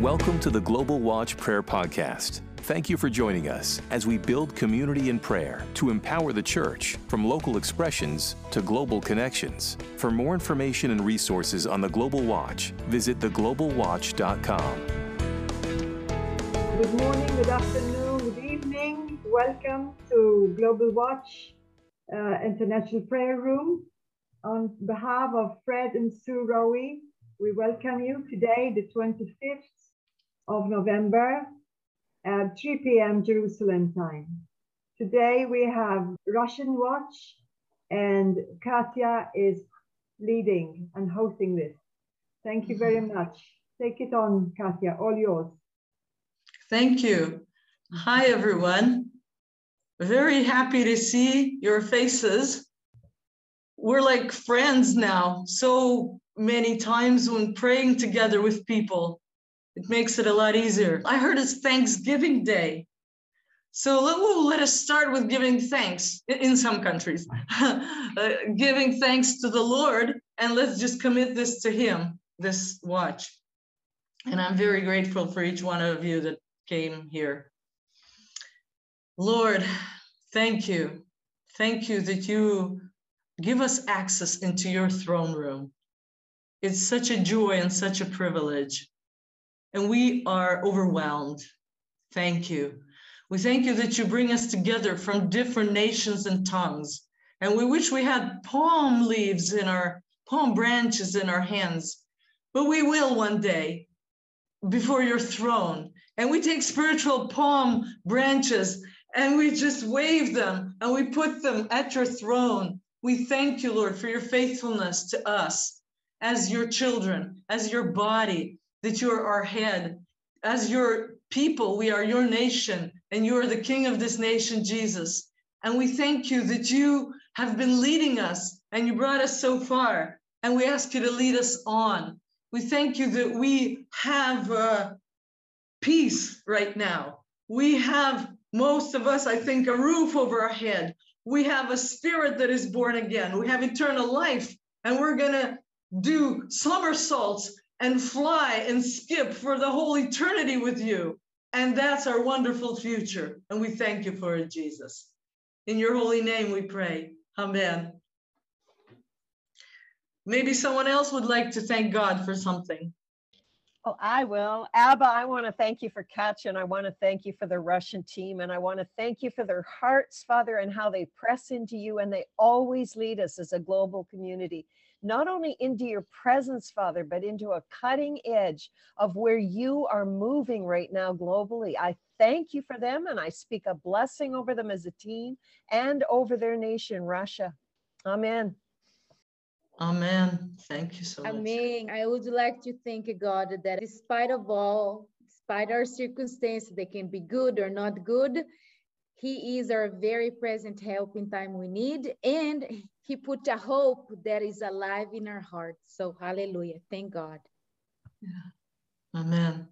Welcome to the Global Watch Prayer Podcast. Thank you for joining us as we build community in prayer to empower the church from local expressions to global connections. For more information and resources on the Global Watch, visit theglobalwatch.com. Good morning, good afternoon, good evening. Welcome to Global Watch uh, International Prayer Room. On behalf of Fred and Sue Rowie, we welcome you today, the 25th of November at 3 p.m. Jerusalem time. Today we have Russian Watch and Katya is leading and hosting this. Thank you very much. Take it on, Katya, all yours. Thank you. Hi, everyone. Very happy to see your faces. We're like friends now. So many times when praying together with people, it makes it a lot easier. I heard it's Thanksgiving Day. So let, let us start with giving thanks in some countries, uh, giving thanks to the Lord, and let's just commit this to Him, this watch. And I'm very grateful for each one of you that came here. Lord, thank you. Thank you that you give us access into your throne room. It's such a joy and such a privilege and we are overwhelmed. Thank you. We thank you that you bring us together from different nations and tongues. And we wish we had palm leaves in our palm branches in our hands, but we will one day before your throne. And we take spiritual palm branches and we just wave them and we put them at your throne. We thank you, Lord, for your faithfulness to us as your children, as your body, that you're our head. As your people, we are your nation, and you are the king of this nation, Jesus. And we thank you that you have been leading us and you brought us so far. And we ask you to lead us on. We thank you that we have uh, peace right now. We have, most of us, I think, a roof over our head. We have a spirit that is born again. We have eternal life. And we're going to do somersaults and fly and skip for the whole eternity with you. And that's our wonderful future. And we thank you for it, Jesus. In your holy name we pray. Amen. Maybe someone else would like to thank God for something. Oh, I will. Abba, I want to thank you for Catch and I want to thank you for the Russian team. And I want to thank you for their hearts, Father, and how they press into you and they always lead us as a global community not only into your presence, Father, but into a cutting edge of where you are moving right now globally. I thank you for them and I speak a blessing over them as a team and over their nation, Russia. Amen. Amen. Thank you so much. Amen. I would like to thank God that despite of all, despite our circumstances, they can be good or not good, he is our very present help in time we need, and He put a hope that is alive in our hearts. So, hallelujah. Thank God. Yeah. Amen.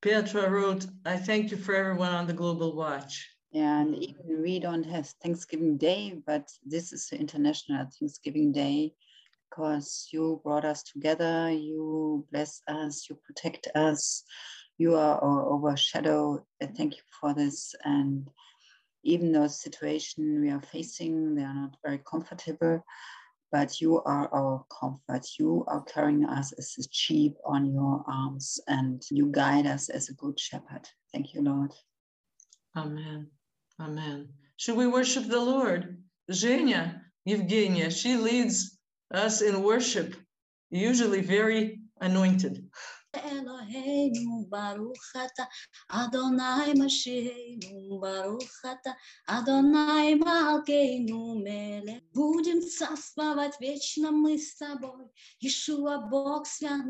Petra wrote, I thank you for everyone on the Global Watch. And even we don't have Thanksgiving Day, but this is the International Thanksgiving Day because you brought us together, you bless us, you protect us, you are our overshadow. Thank you for this. And even though the situation we are facing, they are not very comfortable, but you are our comfort. You are carrying us as a sheep on your arms, and you guide us as a good shepherd. Thank you, Lord. Amen. Amen. Should we worship the Lord? Zhenya, Evgenia, she leads us in worship, usually very anointed. Ata, Adonai Mashiachenu, Baruch ata, Адонай Малкейну Меле. Будем царствовать вечно мы с тобой, Ишуа Бог святой.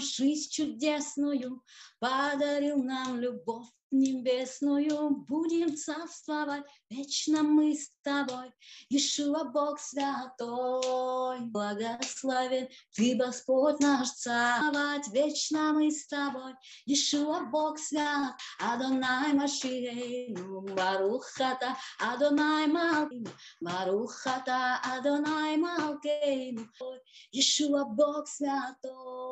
Нам жизнь чудесную, подарил нам любовь небесную, будем царствовать вечно мы с тобой, Ишуа Бог святой. благословен. Ты, Господь наш царь, вечно мы с Тобой, Ишуа Бог свят, Адонай Машиейну, Барухата, Адонай Малкейну, Барухата, Адонай Малкейну, Ишуа Бог святой,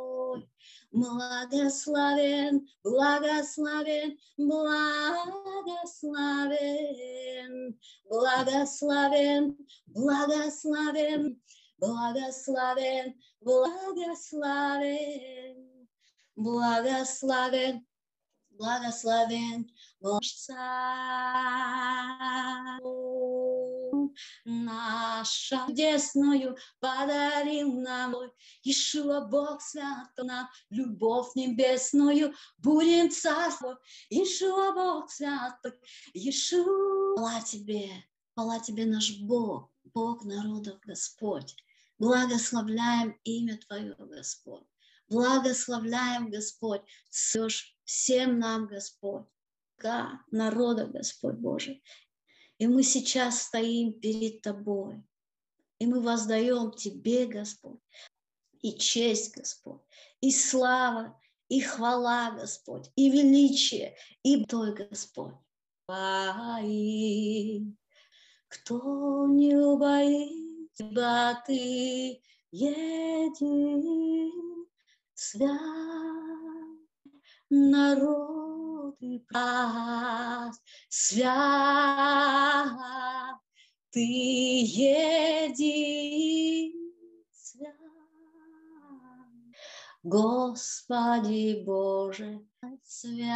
Благословен, благословен, благословен, благословен, благословен, благословен, благословен, благословен, благословен, Наша чудесную подарил нам Ишуа Бог свято нам любовь небесную будем царство Ишуа Бог свято Ишуа Хвала тебе, хвала тебе наш Бог, Бог народов Господь. Благословляем имя Твое, Господь. Благословляем, Господь, цешь всем нам, Господь, народа, Господь Божий. И мы сейчас стоим перед Тобой, и мы воздаем Тебе, Господь, и честь, Господь, и слава, и хвала, Господь, и величие, и Той, Господь. Бои, кто не убоится, Ты един, свят, народ и праздник, свят, ты един, свят. Господи Боже, святый.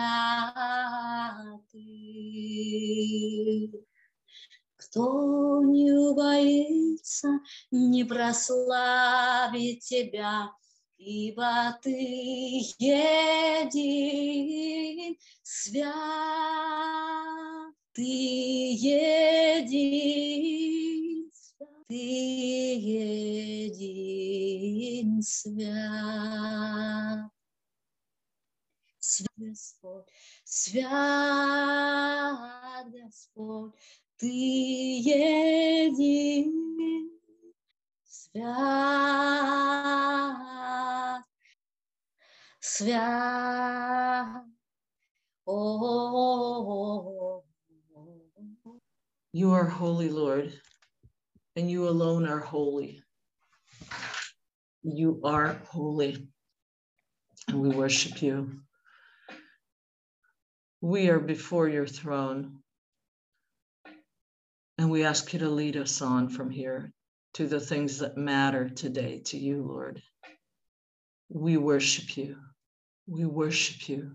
Кто не убоится, не прославит Тебя, ибо Ты един, свят, Ты един, Ты един, свят. Свят Господь, свят Господь, Ты един, свят, свят. Oh, You are holy, Lord, and you alone are holy. You are holy, and we worship you. We are before your throne, and we ask you to lead us on from here to the things that matter today to you, Lord. We worship you. We worship you.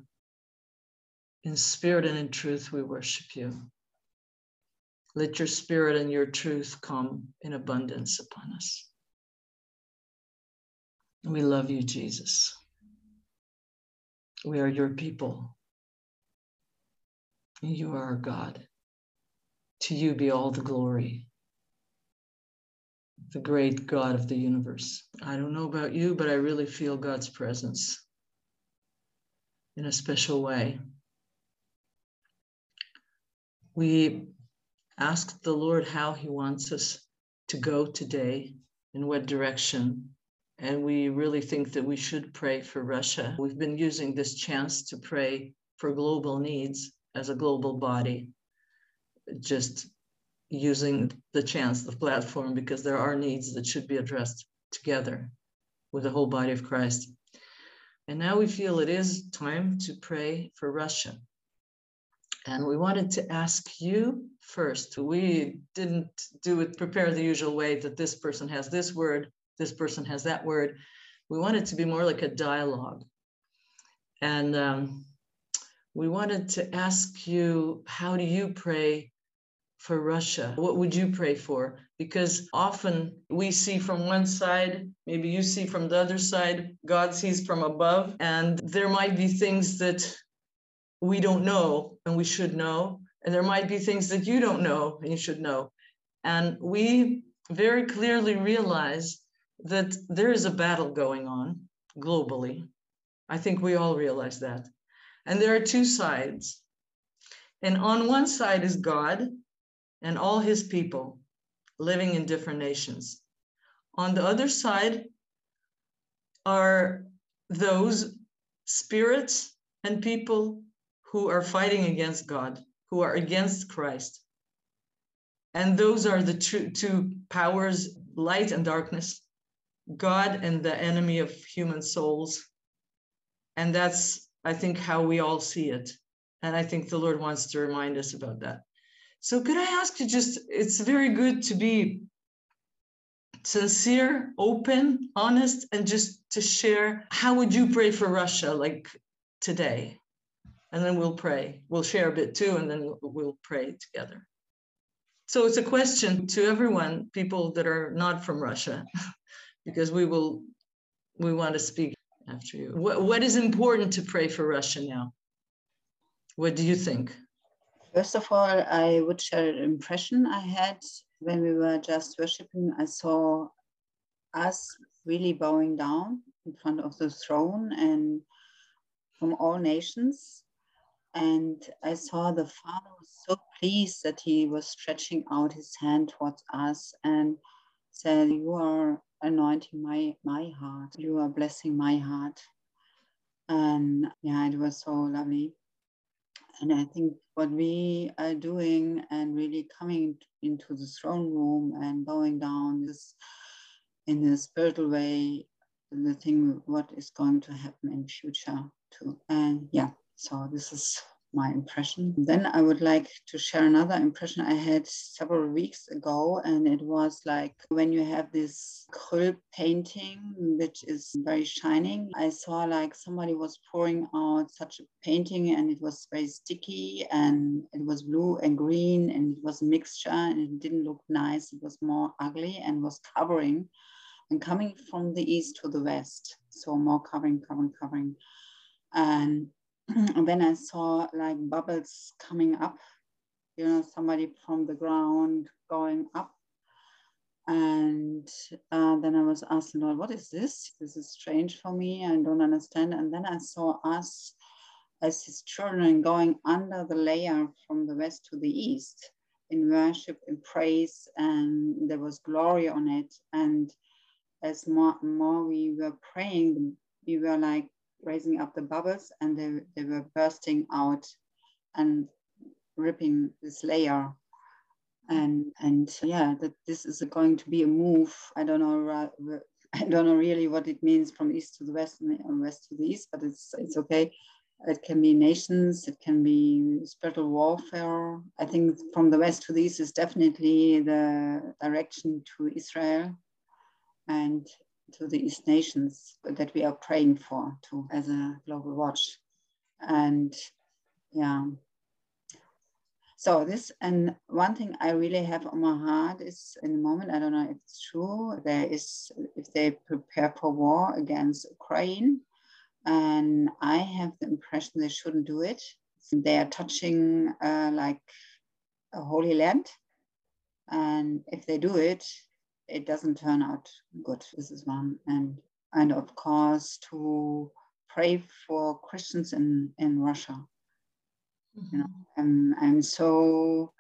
In spirit and in truth, we worship you. Let your spirit and your truth come in abundance upon us. We love you, Jesus. We are your people. You are our God. To you be all the glory, the great God of the universe. I don't know about you, but I really feel God's presence in a special way. We asked the Lord how He wants us to go today, in what direction. And we really think that we should pray for Russia. We've been using this chance to pray for global needs as a global body, just using the chance, the platform, because there are needs that should be addressed together with the whole body of Christ. And now we feel it is time to pray for Russia. And we wanted to ask you first. We didn't do it, prepare the usual way that this person has this word, this person has that word. We wanted to be more like a dialogue. And um, we wanted to ask you, how do you pray for Russia? What would you pray for? Because often we see from one side, maybe you see from the other side, God sees from above, and there might be things that we don't know and we should know. And there might be things that you don't know and you should know. And we very clearly realize that there is a battle going on globally. I think we all realize that. And there are two sides. And on one side is God and all his people living in different nations. on the other side are those spirits and people who are fighting against God, who are against Christ. And those are the two, two powers, light and darkness, God and the enemy of human souls. And that's, I think, how we all see it. And I think the Lord wants to remind us about that. So, could I ask you just, it's very good to be sincere, open, honest, and just to share how would you pray for Russia like today? And then we'll pray. We'll share a bit too, and then we'll pray together. So it's a question to everyone, people that are not from Russia, because we will we want to speak after you. What, what is important to pray for Russia now? What do you think? First of all, I would share an impression I had when we were just worshiping. I saw us really bowing down in front of the throne and from all nations. And I saw the Father was so pleased that he was stretching out his hand towards us and said, You are anointing my, my heart. You are blessing my heart. And yeah, it was so lovely. And I think what we are doing and really coming into the throne room and bowing down is in a spiritual way, the thing what is going to happen in future too. And yeah, so this is my impression. Then I would like to share another impression I had several weeks ago, and it was like when you have this acrylic painting, which is very shining. I saw like somebody was pouring out such a painting, and it was very sticky, and it was blue and green, and it was a mixture, and it didn't look nice. It was more ugly and was covering and coming from the east to the west. So more covering, covering, covering. And when I saw like bubbles coming up, you know, somebody from the ground going up. And uh, then I was asking, Lord, what is this? This is strange for me. I don't understand. And then I saw us as his children going under the layer from the west to the east in worship, in praise, and there was glory on it. And as more, more we were praying, we were like raising up the bubbles and they, they were bursting out and ripping this layer. And and yeah that this is going to be a move. I don't know uh, i don't know really what it means from east to the west and west to the east but it's it's okay. It can be nations it can be spiritual warfare. I think from the west to the east is definitely the direction to israel. And to the East nations that we are praying for to as a global watch. And yeah. So this and one thing I really have on my heart is in the moment, I don't know if it's true, there is if they prepare for war against Ukraine. And I have the impression they shouldn't do it. They are touching uh, like a holy land. And if they do it, it doesn't turn out good. This is one. And and of course to pray for Christians in, in Russia. Mm-hmm. You know, I'm I'm so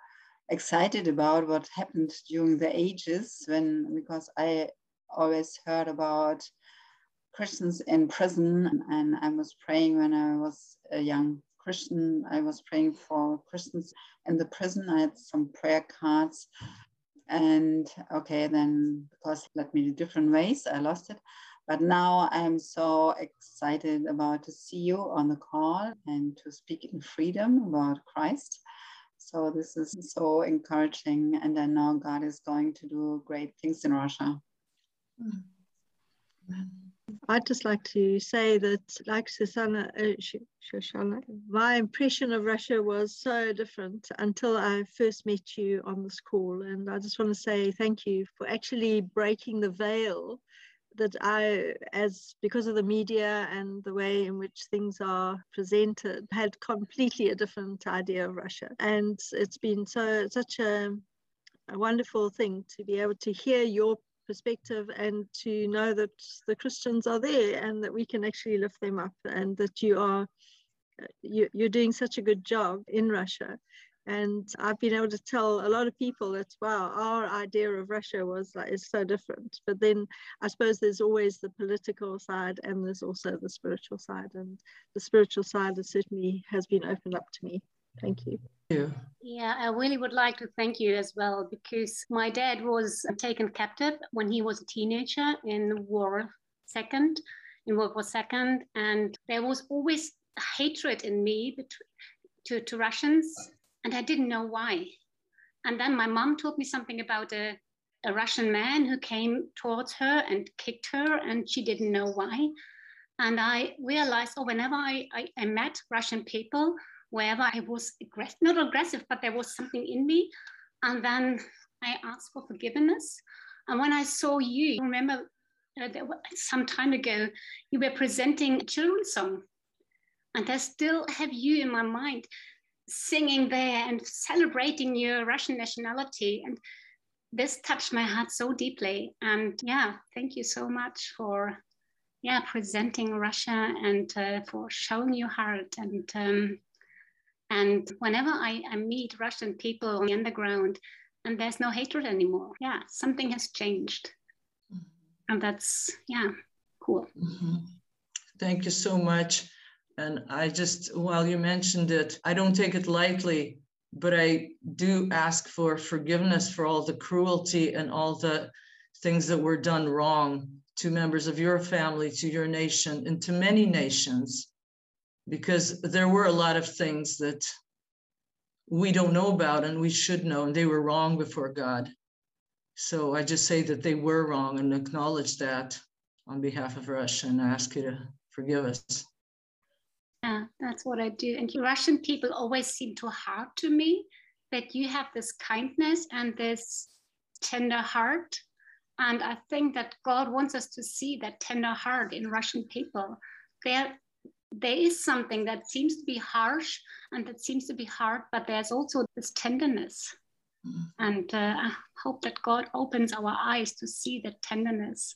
excited about what happened during the ages when because I always heard about Christians in prison and I was praying when I was a young Christian. I was praying for Christians in the prison. I had some prayer cards and okay, then because led me different ways, I lost it. But now I'm so excited about to see you on the call and to speak in freedom about Christ. So this is so encouraging, and I know God is going to do great things in Russia. Mm. Amen. I'd just like to say that, like Susanna, uh, my impression of Russia was so different until I first met you on this call. And I just want to say thank you for actually breaking the veil that I, as because of the media and the way in which things are presented, had completely a different idea of Russia. And it's been so such a, a wonderful thing to be able to hear your perspective and to know that the Christians are there and that we can actually lift them up and that you are you, you're doing such a good job in Russia And I've been able to tell a lot of people that, wow, our idea of Russia was like, is so different. But then I suppose there's always the political side and there's also the spiritual side. And the spiritual side has certainly has been opened up to me. Thank you. Yeah, I really would like to thank you as well because my dad was taken captive when he was a teenager in War Second, in World War Second, and there was always hatred in me to, to Russians, and I didn't know why. And then my mom told me something about a, a Russian man who came towards her and kicked her, and she didn't know why. And I realized, oh, whenever I, I, I met Russian people, wherever I was aggressive, not aggressive, but there was something in me. And then I asked for forgiveness. And when I saw you, remember uh, some time ago, you were presenting a children's song. And I still have you in my mind singing there and celebrating your Russian nationality. And this touched my heart so deeply. And yeah, thank you so much for yeah presenting Russia and uh, for showing your heart and um, and whenever I, I meet Russian people on the underground, and there's no hatred anymore. Yeah, something has changed. Mm-hmm. And that's, yeah, cool. Mm-hmm. Thank you so much. And I just, while you mentioned it, I don't take it lightly, but I do ask for forgiveness for all the cruelty and all the things that were done wrong to members of your family, to your nation, and to many nations because there were a lot of things that we don't know about and we should know, and they were wrong before God. So I just say that they were wrong and acknowledge that on behalf of Russia and ask you to forgive us. Yeah, that's what I do. And Russian people always seem too hard to me, that you have this kindness and this tender heart. And I think that God wants us to see that tender heart in Russian people. They're there is something that seems to be harsh and that seems to be hard, but there's also this tenderness. Mm-hmm. And uh, I hope that God opens our eyes to see the tenderness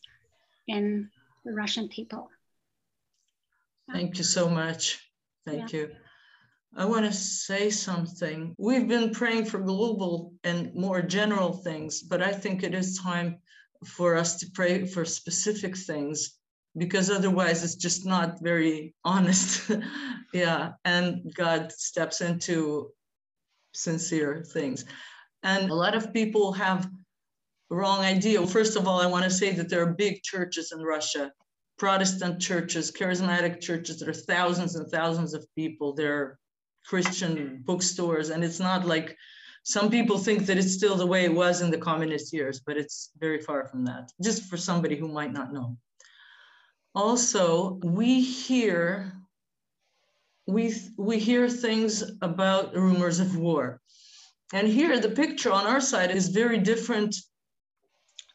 in the Russian people. Thank you so much. Thank yeah. you. I want to say something. We've been praying for global and more general things, but I think it is time for us to pray for specific things because otherwise it's just not very honest. yeah. And God steps into sincere things. And a lot of people have wrong idea. First of all, I want to say that there are big churches in Russia, Protestant churches, charismatic churches. There are thousands and thousands of people. There are Christian bookstores, and it's not like some people think that it's still the way it was in the communist years, but it's very far from that. Just for somebody who might not know also we hear we we hear things about rumors of war and here the picture on our side is very different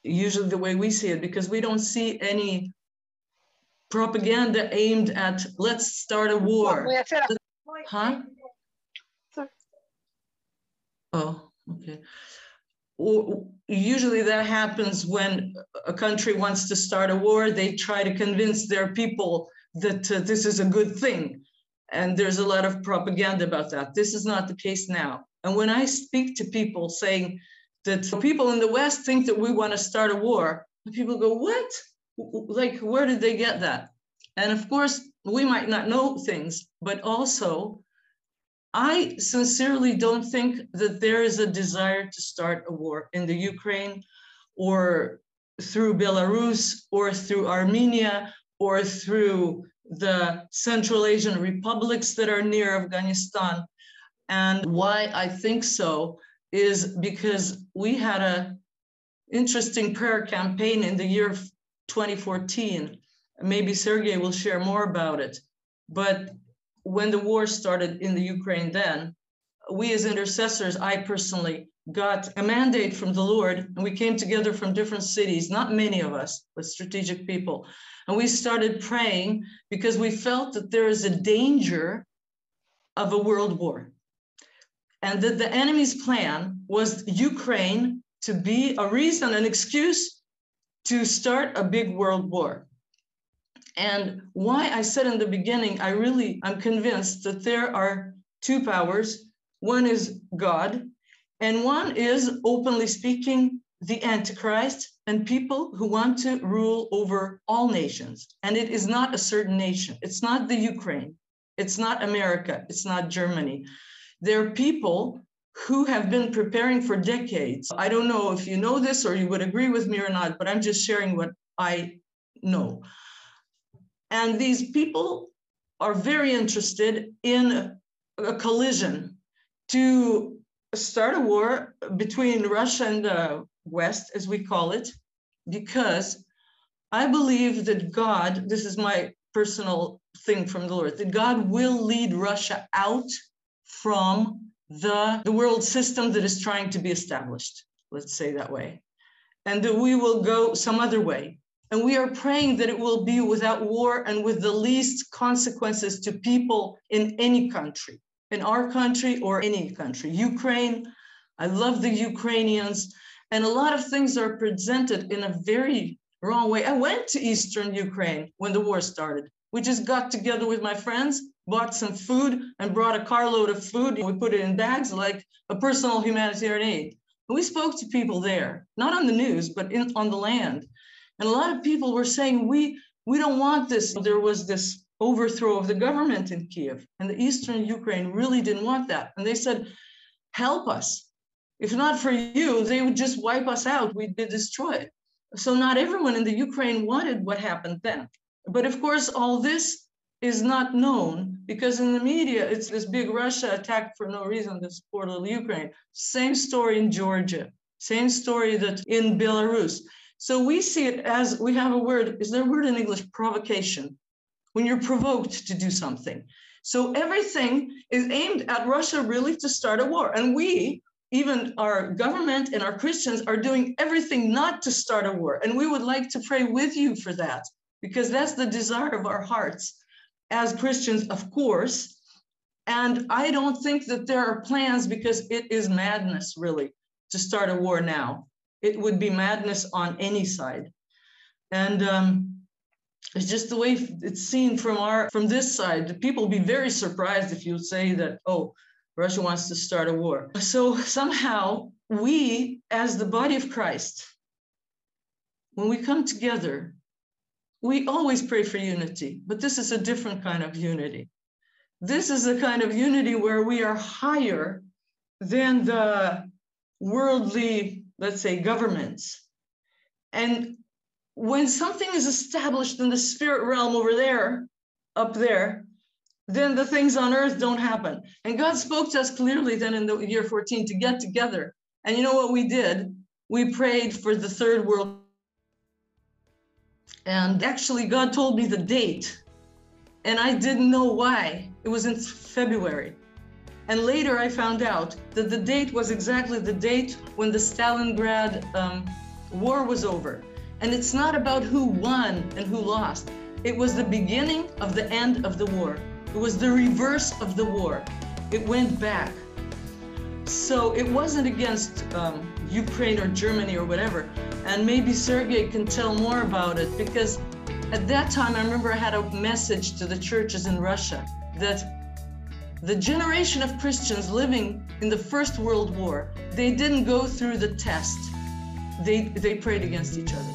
usually the way we see it because we don't see any propaganda aimed at let's start a war huh oh okay usually that happens when a country wants to start a war they try to convince their people that uh, this is a good thing. And there's a lot of propaganda about that. This is not the case now. And when i speak to people saying that people in the west think that we want to start a war people go what? Like where did they get that? And of course we might not know things but also I sincerely don't think that there is a desire to start a war in the Ukraine or through Belarus or through Armenia or through the Central Asian republics that are near Afghanistan. And why I think so is because we had a interesting prayer campaign in the year 2014. Maybe Sergey will share more about it. But when the war started in the Ukraine then, we as intercessors, I personally got a mandate from the Lord, and we came together from different cities, not many of us, but strategic people. And we started praying because we felt that there is a danger of a world war. And that the enemy's plan was Ukraine to be a reason, an excuse to start a big world war. And why I said in the beginning, I really, I'm convinced that there are two powers, one is God, and one is openly speaking the Antichrist and people who want to rule over all nations. And it is not a certain nation. It's not the Ukraine. It's not America. It's not Germany. There are people who have been preparing for decades. I don't know if you know this or you would agree with me or not, but I'm just sharing what I know. And these people are very interested in a collision to start a war between Russia and the West, as we call it, because I believe that God, this is my personal thing from the Lord, that God will lead Russia out from the, the world system that is trying to be established, let's say that way, and that we will go some other way. And we are praying that it will be without war and with the least consequences to people in any country, in our country or any country. Ukraine, I love the Ukrainians. And a lot of things are presented in a very wrong way. I went to Eastern Ukraine when the war started. We just got together with my friends, bought some food, and brought a carload of food. We put it in bags like a personal humanitarian aid. We spoke to people there, not on the news, but in, on the land. And a lot of people were saying, we, we don't want this. There was this overthrow of the government in Kiev, and the Eastern Ukraine really didn't want that. And they said, help us. If not for you, they would just wipe us out. We'd be destroyed. So not everyone in the Ukraine wanted what happened then. But of course, all this is not known because in the media, it's this big Russia attacked for no reason this poor little Ukraine. Same story in Georgia, same story that in Belarus. So we see it as we have a word, is there a word in English, provocation, when you're provoked to do something. So everything is aimed at Russia really to start a war. And we even our government and our Christians are doing everything not to start a war. And we would like to pray with you for that, because that's the desire of our hearts as Christians, of course. And I don't think that there are plans because it is madness, really, to start a war now. It would be madness on any side. And um, it's just the way it's seen from our from this side. People will be very surprised if you say that, oh, Russia wants to start a war. So somehow we, as the body of Christ, when we come together, we always pray for unity, but this is a different kind of unity. This is a kind of unity where we are higher than the worldly, let's say, governments. And when something is established in the spirit realm over there, up there, then the things on earth don't happen. And God spoke to us clearly then in the year 14 to get together. And you know what we did? We prayed for the third world. And actually, God told me the date. And I didn't know why. It was in February. And later I found out that the date was exactly the date when the Stalingrad um, war was over. And it's not about who won and who lost. It was the beginning of the end of the war. It was the reverse of the war. It went back. So it wasn't against um, Ukraine or Germany or whatever. And maybe Sergei can tell more about it because at that time, I remember I had a message to the churches in Russia that the generation of Christians living in the First World War, they didn't go through the test. They, they prayed against each other.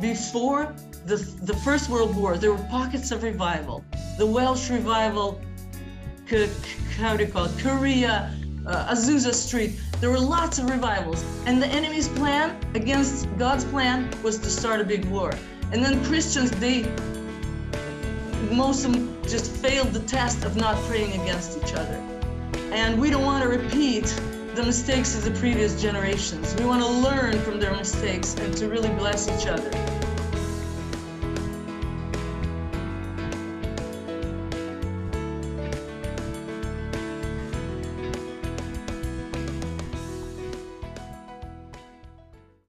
Before the, the First World War, there were pockets of revival. The Welsh revival, how do you call it, Korea, uh, Azusa Street. There were lots of revivals. And the enemy's plan against God's plan was to start a big war. And then Christians, they, most of them just failed the test of not praying against each other. And we don't want to repeat the mistakes of the previous generations. We want to learn from their mistakes and to really bless each other.